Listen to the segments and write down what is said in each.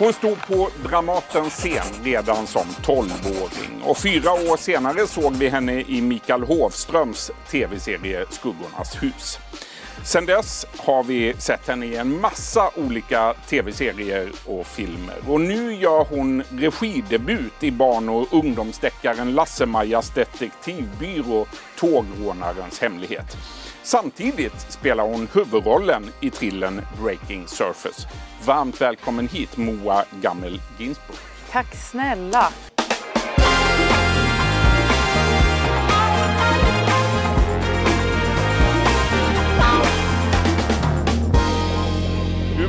Hon stod på Dramatens scen redan som 12-åring och fyra år senare såg vi henne i Mikael Hovströms tv-serie Skuggornas hus. Sen dess har vi sett henne i en massa olika tv-serier och filmer. Och nu gör hon regidebut i barn och ungdomsdeckaren Lasse-Majas detektivbyrå Tågrånarens hemlighet. Samtidigt spelar hon huvudrollen i trillen Breaking Surface. Varmt välkommen hit Moa Gammel Ginsburg. Tack snälla!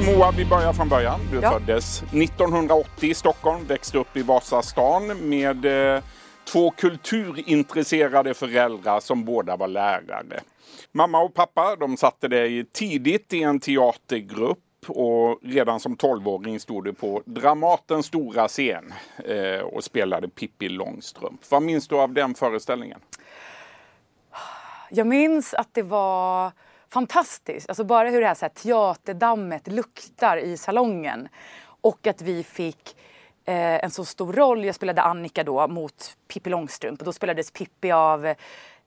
Moa, vi börjar från början. Du Ja. föddes 1980 i Stockholm, växte upp i Vasastan med eh, två kulturintresserade föräldrar som båda var lärare. Mamma och pappa de satte dig tidigt i en teatergrupp och redan som tolvåring stod du på Dramatens stora scen eh, och spelade Pippi Långstrump. Vad minns du av den föreställningen? Jag minns att det var fantastiskt. Alltså bara hur det här, så här teaterdammet luktar i salongen. Och att vi fick eh, en så stor roll. Jag spelade Annika då mot Pippi Långstrump. Och då spelades Pippi av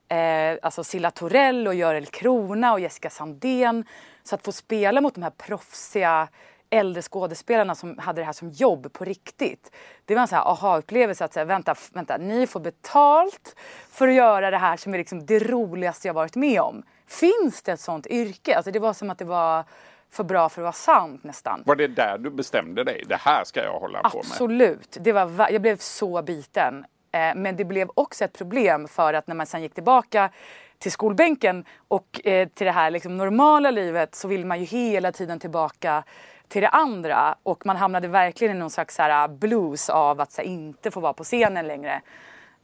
eh, alltså Silla Torell och Görel Krona och Jessica Sandén. Så att få spela mot de här proffsiga äldre skådespelarna som hade det här som jobb på riktigt. Det var en sån här aha-upplevelse att säga, vänta, vänta, ni får betalt för att göra det här som är liksom det roligaste jag varit med om. Finns det ett sånt yrke? Alltså det var som att det var för bra för att vara sant nästan. Var det där du bestämde dig? Det här ska jag hålla på med. Absolut. Det var, va- jag blev så biten. Eh, men det blev också ett problem för att när man sen gick tillbaka till skolbänken och eh, till det här liksom normala livet så vill man ju hela tiden tillbaka till det andra och man hamnade verkligen i någon slags så här, ah, blues av att så här, inte få vara på scenen längre.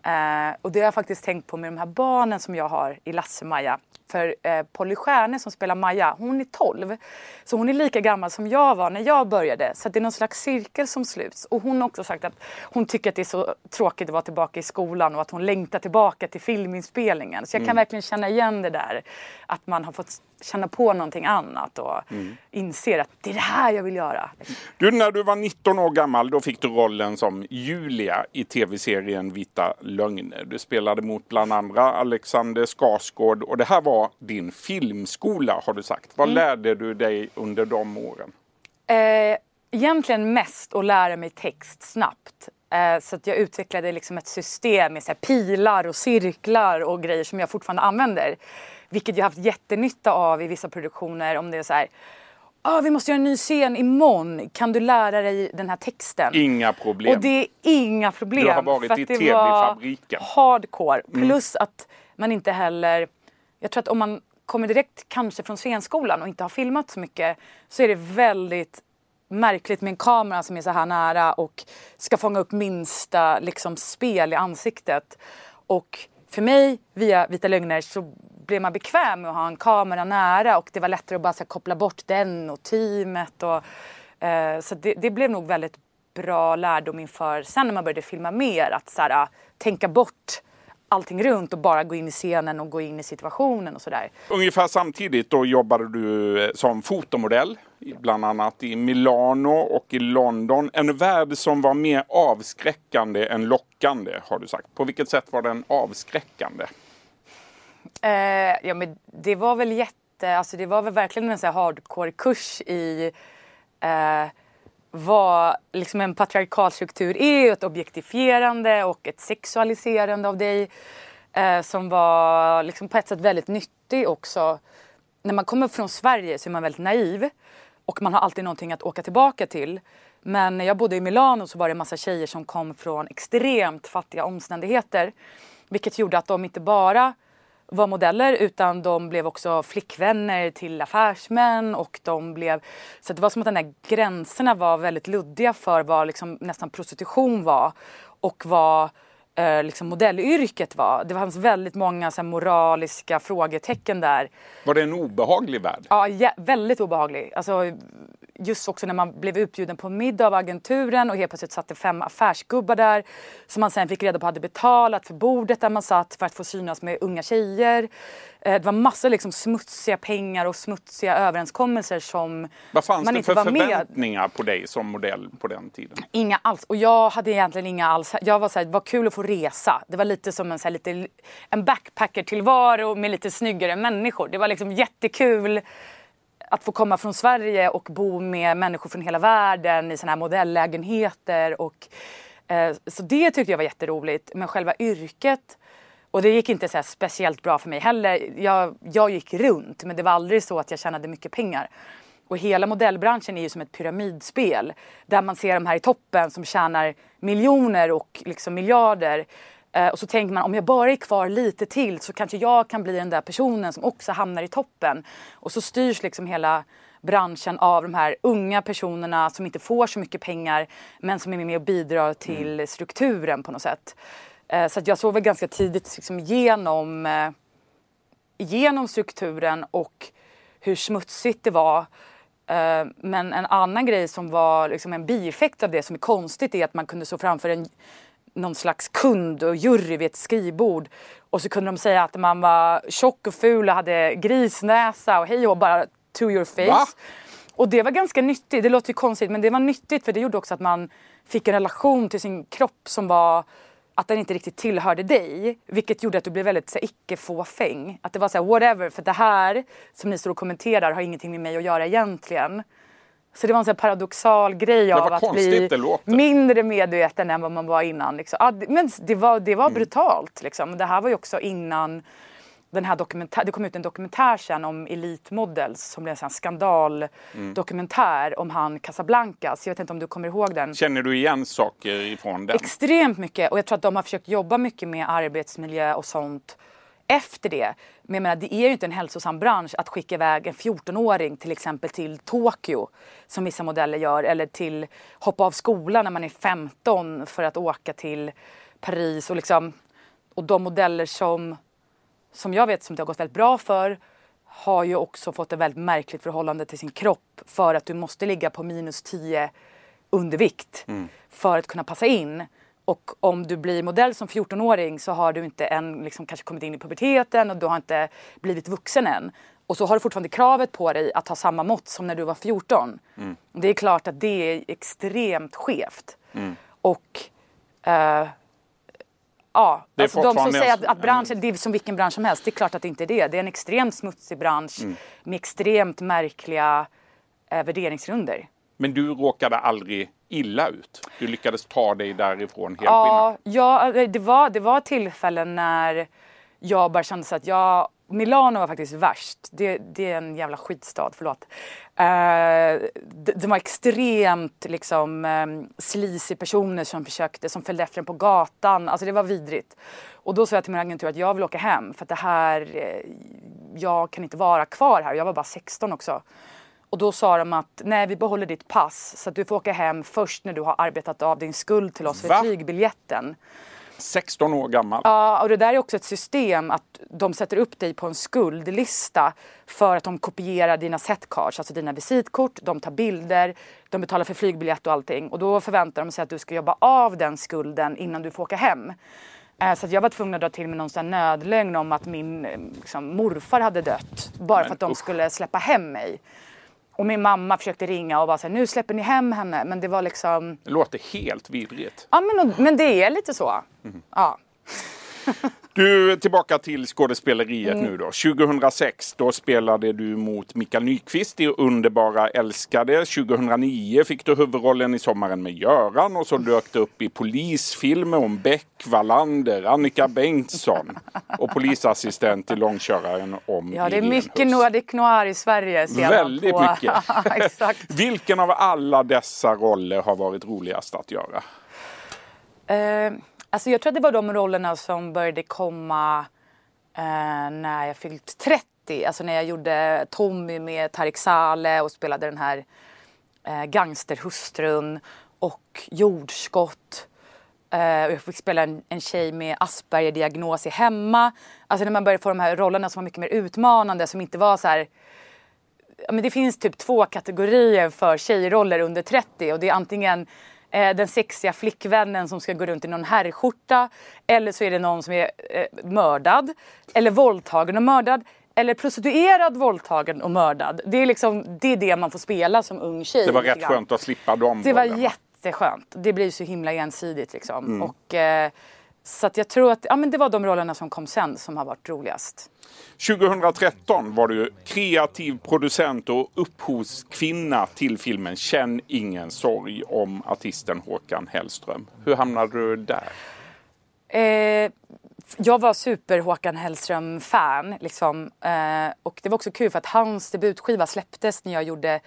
Eh, och det har jag faktiskt tänkt på med de här barnen som jag har i Lasse-Maja. För eh, Polly Stjärne som spelar Maja, hon är 12. Så hon är lika gammal som jag var när jag började. Så det är någon slags cirkel som sluts. Och hon har också sagt att hon tycker att det är så tråkigt att vara tillbaka i skolan och att hon längtar tillbaka till filminspelningen. Så jag kan verkligen känna igen det där. Att man har fått känna på någonting annat och inser att det är det här jag vill göra. Du, när du var 19 år gammal då fick du rollen som Julia i tv-serien Vita lögner. Du spelade mot bland andra Alexander Skarsgård och det här var din filmskola har du sagt. Vad lärde du dig under de åren? Eh, egentligen mest att lära mig text snabbt. Eh, så att jag utvecklade liksom ett system med så pilar och cirklar och grejer som jag fortfarande använder. Vilket jag haft jättenytta av i vissa produktioner om det är så här ah, vi måste göra en ny scen imorgon. Kan du lära dig den här texten? Inga problem. Och det är inga problem. Du har varit i TV-fabriken. hardcore. Plus att man inte heller... Jag tror att om man kommer direkt kanske från scenskolan och inte har filmat så mycket så är det väldigt märkligt med en kamera som är så här nära och ska fånga upp minsta liksom, spel i ansiktet. Och för mig, via Vita lögner, så blev man bekväm med att ha en kamera nära och det var lättare att bara så här, koppla bort den och teamet. Och, eh, så det, det blev nog väldigt bra lärdom inför sen när man började filma mer. Att så här, ah, tänka bort allting runt och bara gå in i scenen och gå in i situationen och sådär. Ungefär samtidigt då jobbade du eh, som fotomodell. Bland annat i Milano och i London. En värld som var mer avskräckande än lockande har du sagt. På vilket sätt var den avskräckande? Eh, ja men det var väl jätte, alltså det var väl verkligen en sån hardcore-kurs i eh, vad liksom en patriarkalstruktur är, ett objektifierande och ett sexualiserande av dig. Eh, som var liksom på ett sätt väldigt nyttig också. När man kommer från Sverige så är man väldigt naiv och man har alltid någonting att åka tillbaka till. Men när jag bodde i Milano så var det en massa tjejer som kom från extremt fattiga omständigheter. Vilket gjorde att de inte bara var modeller utan de blev också flickvänner till affärsmän och de blev... Så det var som att de där gränserna var väldigt luddiga för vad liksom nästan prostitution var och vad eh, liksom modellyrket var. Det fanns väldigt många så här, moraliska frågetecken där. Var det en obehaglig värld? Ja, jä- väldigt obehaglig. Alltså, just också när man blev utbjuden på middag av agenturen och helt plötsligt satt det fem affärsgubbar där som man sen fick reda på hade betalat för bordet där man satt för att få synas med unga tjejer. Eh, det var massor liksom smutsiga pengar och smutsiga överenskommelser som Vad fanns man det inte för var med. förväntningar på dig som modell på den tiden? Inga alls. Och jag hade egentligen inga alls. Jag var såhär, vad kul att få resa. Det var lite som en, så här, lite, en backpacker-tillvaro med lite snyggare människor. Det var liksom jättekul att få komma från Sverige och bo med människor från hela världen i såna här modellägenheter. Och, eh, så det tyckte jag var jätteroligt. Men själva yrket, och det gick inte så här speciellt bra för mig heller. Jag, jag gick runt men det var aldrig så att jag tjänade mycket pengar. Och hela modellbranschen är ju som ett pyramidspel där man ser de här i toppen som tjänar miljoner och liksom miljarder. Eh, och så tänker man om jag bara är kvar lite till så kanske jag kan bli den där personen som också hamnar i toppen. Och så styrs liksom hela branschen av de här unga personerna som inte får så mycket pengar men som är med och bidrar till strukturen på något sätt. Eh, så jag såg väl ganska tidigt liksom genom, eh, genom strukturen och hur smutsigt det var. Men en annan grej som var liksom en bieffekt av det som är konstigt är att man kunde stå framför en, någon slags kund och jury vid ett skrivbord och så kunde de säga att man var tjock och ful och hade grisnäsa och hej och bara to your face. Va? Och det var ganska nyttigt, det låter ju konstigt men det var nyttigt för det gjorde också att man fick en relation till sin kropp som var att den inte riktigt tillhörde dig. Vilket gjorde att du blev väldigt icke-fåfäng. Att det var så här, whatever, för det här som ni står och kommenterar har ingenting med mig att göra egentligen. Så det var en så här paradoxal grej av att bli mindre medveten än vad man var innan. Liksom. Ja, men det var, det var Mm. brutalt. Liksom. Det här var ju också innan den här dokumentär, det kom ut en dokumentär sen om Elite Models som blev en sån skandaldokumentär om han Casablancas. Jag vet inte om du kommer ihåg den? Känner du igen saker ifrån den? Extremt mycket och jag tror att de har försökt jobba mycket med arbetsmiljö och sånt efter det. Men jag menar, det är ju inte en hälsosam bransch att skicka iväg en 14-åring till exempel till Tokyo som vissa modeller gör eller till hoppa av skolan när man är 15 för att åka till Paris och liksom och de modeller som som jag vet som det har gått väldigt bra för har ju också fått ett väldigt märkligt förhållande till sin kropp för att du måste ligga på minus 10 undervikt för att kunna passa in. Och om du blir modell som 14-åring så har du inte än liksom kanske kommit in i puberteten och du har inte blivit vuxen än. Och så har du fortfarande kravet på dig att ha samma mått som när du var 14. Det är klart att det är extremt skevt. Och eh, Ja, alltså de som säger att, att branschen, det är som vilken bransch som helst, det är klart att det inte är det. Det är en extremt smutsig bransch Mm. med extremt märkliga eh, värderingsgrunder. Men du råkade aldrig illa ut? Du lyckades ta dig därifrån helt Ja, ja eh, det, var, det var tillfällen när jag bara kände så att jag Milano var faktiskt värst. Det, det är en jävla skitstad, förlåt. Uh, det, det var extremt liksom um, sleazy personer som försökte, som följde efter en på gatan. Alltså det var vidrigt. Och då sa jag till min agentur att jag vill åka hem för att det här, eh, jag kan inte vara kvar här. Jag var bara 16 också. Och då sa de att nej, vi behåller ditt pass så att du får åka hem först när du har arbetat av din skuld till oss för Va? flygbiljetten. 16 år gammal. Ja, och det där är också ett system att de sätter upp dig på en skuldlista för att de kopierar dina setcards, alltså dina visitkort, de tar bilder, de betalar för flygbiljett och allting. Och då förväntar de sig att du ska jobba av den skulden innan du får åka hem. Eh, Så att jag var tvungen att dra till med någon sån nödlögn om att min eh, liksom, morfar hade dött. Bara Men för att de usch. skulle släppa hem mig. Och min mamma försökte ringa och var såhär, nu släpper ni hem henne. Men det var liksom, Det låter helt vidrigt. ja men, men det är lite så. Mhm. Ja. Du, tillbaka till skådespeleriet Mm. nu då. 2006, då spelade du mot Mikael Nyqvist i Underbara älskade. 2009 fick du huvudrollen i Sommaren med Göran och så dök det upp i polisfilmer om Beck, Wallander, Annika Bengtsson och polisassistent i Långköraren om Ja, det är mycket Huss. Nordic Noir i Sverige. Väldigt på. mycket. Vilken av alla dessa roller har varit roligast att göra? Eh, alltså jag tror att det var de rollerna som började komma eh, när jag fyllt 30. Alltså när jag gjorde Tommy med Tarik Saleh och spelade den här eh, gangsterhustrun och jordskott. Eh, och jag fick spela en, en tjej med Asperger-diagnos i hemma. Alltså när man började få de här rollerna som var mycket mer utmanande som inte var så här men det finns typ två kategorier för tjejroller under 30 och det är antingen eh, den sexiga flickvännen som ska gå runt i någon herrskjorta eller så är det någon som är eh, mördad eller våldtagen och mördad eller prostituerad, våldtagen och mördad. Det är liksom det, är det man får spela som ung tjej. Det var rätt skönt att slippa dem. Det var jätteskönt. Det blir så himla ensidigt liksom. Mm. Och, eh, så att jag tror att ja, men det var de rollerna som kom sen som har varit roligast. 2013 var du kreativ producent och upphovskvinna till filmen Känn ingen sorg om artisten Håkan Hellström. Hur hamnade du där? Eh, jag var super Håkan Hellström-fan. Liksom. Eh, och det var också kul för att hans debutskiva släpptes när jag gjorde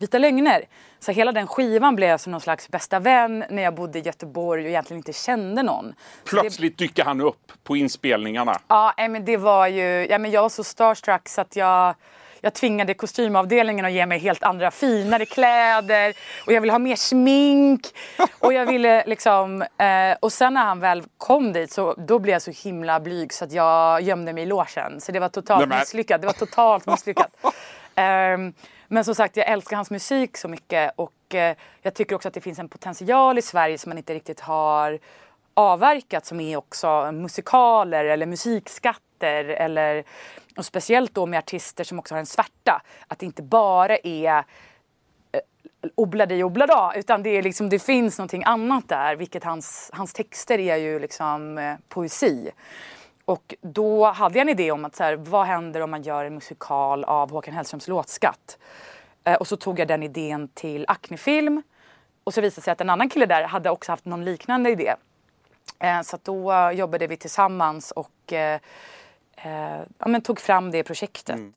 Vita lögner. Så hela den skivan blev som någon slags bästa vän när jag bodde i Göteborg och egentligen inte kände någon. Plötsligt det... dyker han upp på inspelningarna. Ja, men det var ju... Ja, men jag var så starstruck så att jag jag tvingade kostymavdelningen att ge mig helt andra finare kläder och jag ville ha mer smink. Och jag ville liksom... Eh, och sen när han väl kom dit så då blev jag så himla blyg så att jag gömde mig i logen. Så det var totalt misslyckat. Det var totalt misslyckat. Um, men som sagt, jag älskar hans musik så mycket och eh, jag tycker också att det finns en potential i Sverige som man inte riktigt har avverkat som är också musikaler eller musikskatter eller och speciellt då med artister som också har en svärta. Att det inte bara är eh, obladi oblada utan det, är liksom, det finns någonting annat där vilket hans, hans texter är ju liksom eh, poesi. Och då hade jag en idé om att så här, vad händer om man gör en musikal av Håkan Hellströms låtskatt? Eh, och så tog jag den idén till Acne-film. Och så visade det sig att en annan kille där hade också haft någon liknande idé. Eh, så då jobbade vi tillsammans och eh, eh ja, men tog fram det projektet. Mm.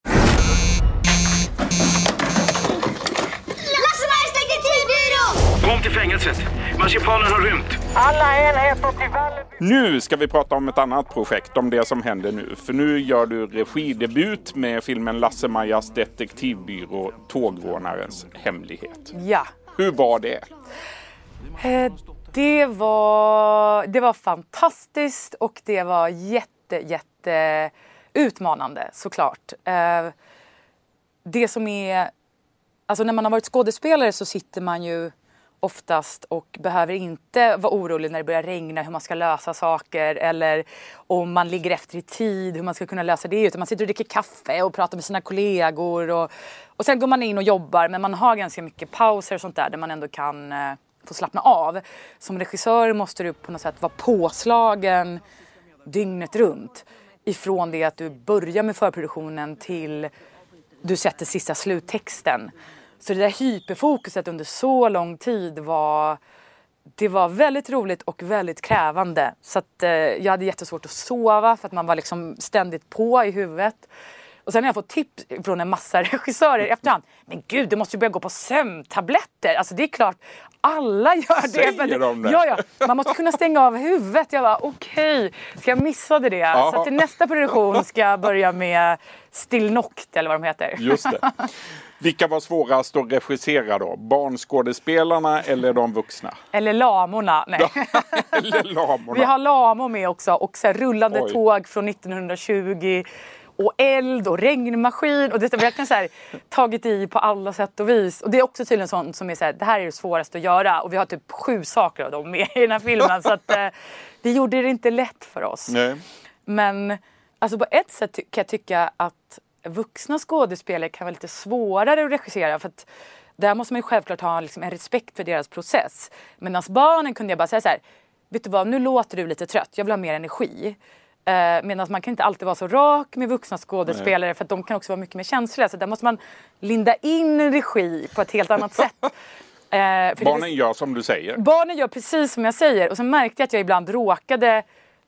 Kom till fängelset. Marsipanen har rymt. Alla enheter till Valleby. Nu ska vi prata om ett annat projekt, om det som händer nu. För nu gör du regidebut med filmen Lasse-Majas detektivbyrå Tågrånarens hemlighet. Ja. Hur var det? Eh, det var, det var fantastiskt och det var jätte, jätte utmanande såklart. Eh, det som är... Alltså när man har varit skådespelare så sitter man ju oftast och behöver inte vara orolig när det börjar regna hur man ska lösa saker eller om man ligger efter i tid hur man ska kunna lösa det utan man sitter och dricker kaffe och pratar med sina kollegor och, och sen går man in och jobbar men man har ganska mycket pauser och sånt där där man ändå kan eh, få slappna av. Som regissör måste du på något sätt vara påslagen dygnet runt ifrån det att du börjar med förproduktionen till du sätter sista sluttexten. Så det där hyperfokuset under så lång tid var det var väldigt roligt och väldigt krävande. Så att, eh, jag hade jättesvårt att sova för att man var liksom ständigt på i huvudet. Och sen har jag fått tips från en massa regissörer i efterhand. Men gud, du måste ju börja gå på sömntabletter. Alltså det är klart, alla gör det. Säger de det? Ja, ja. Man måste kunna stänga av huvudet. Jag bara, okej, okay. så jag missade det. Ja. Så till nästa produktion ska jag börja med Still Noct eller vad de heter. Just det. Vilka var svårast att regissera då? Barnskådespelarna eller de vuxna? Eller lamorna. Nej. eller lamorna. Vi har lamor med också och så rullande Oj. tåg från 1920 och eld och regnmaskin. Och det har verkligen så här, tagit i på alla sätt och vis. Och det är också tydligen sånt som är så här, det här är det svåraste att göra. Och vi har typ sju saker av dem med i den här filmen. så att eh, det gjorde det inte lätt för oss. Nej. Men alltså på ett sätt kan jag tycka att vuxna skådespelare kan vara lite svårare att regissera. För att där måste man ju självklart ha liksom en respekt för deras process. Medan barnen kunde jag bara säga så här, vet du vad, nu låter du lite trött, jag vill ha mer energi. Eh, Medan man kan inte alltid vara så rak med vuxna skådespelare Nej. för att de kan också vara mycket mer känsliga. Så där måste man linda in regi på ett helt annat sätt. Eh, barnen det, gör som du säger. Barnen gör precis som jag säger. Och så märkte jag att jag ibland råkade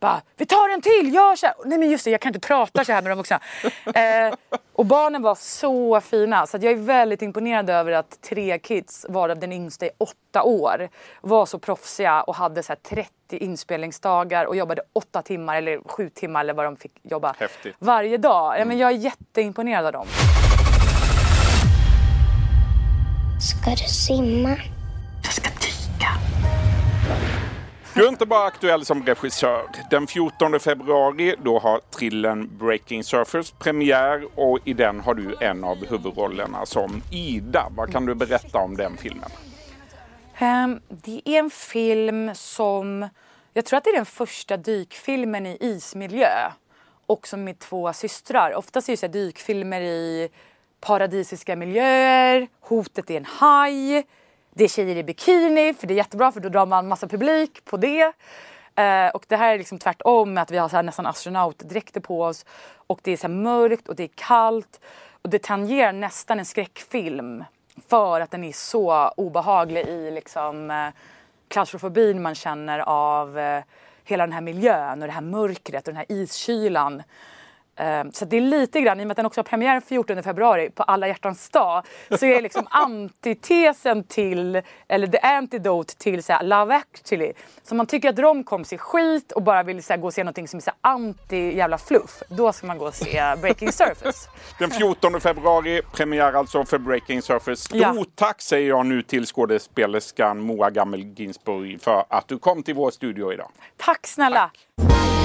bara, vi tar en till, gör så här. Nej men just det, jag kan inte prata så här med de vuxna. Eh, och barnen var så fina. Så jag är väldigt imponerad över att tre kids, varav den yngsta är åtta år, var så proffsiga och hade så 30 inspelningsdagar och jobbade åtta timmar eller sju timmar eller vad de fick jobba Häftigt. varje dag. Ja, men mm. jag är jätteimponerad av dem. Ska du simma? Du är inte bara aktuell som regissör. Den 14 februari då har trillen Breaking Surfers premiär och i den har du en av huvudrollerna som Ida. Vad kan du berätta om den filmen? Um, det är en film som, jag tror att det är den första dykfilmen i ismiljö. Också med två systrar. Oftast är det dykfilmer i paradisiska miljöer, hotet är en haj, det är tjejer i bikini för det är jättebra för då drar man massa publik på det. Eh, och det här är liksom tvärtom att vi har så här nästan astronautdräkter på oss och det är så mörkt och det är kallt och det tangerar nästan en skräckfilm för att den är så obehaglig i liksom eh, klaustrofobin man känner av eh, hela den här miljön och det här mörkret och den här iskylan. Ehm, så det är lite grann, i och med att den också har premiär 14 februari på alla hjärtans dag, så är det liksom antitesen till, eller the antidote till så här, Love actually. Så man tycker att romcoms är skit och bara vill så här, gå och se någonting som är så här, anti jävla fluff, då ska man gå och se Breaking Surface. Den 14 februari, premiär alltså för Breaking Surface. Stort ja. tack säger jag nu till skådespelerskan Moa Gammel-Ginsburg för att du kom till vår studio idag. Tack snälla! Tack.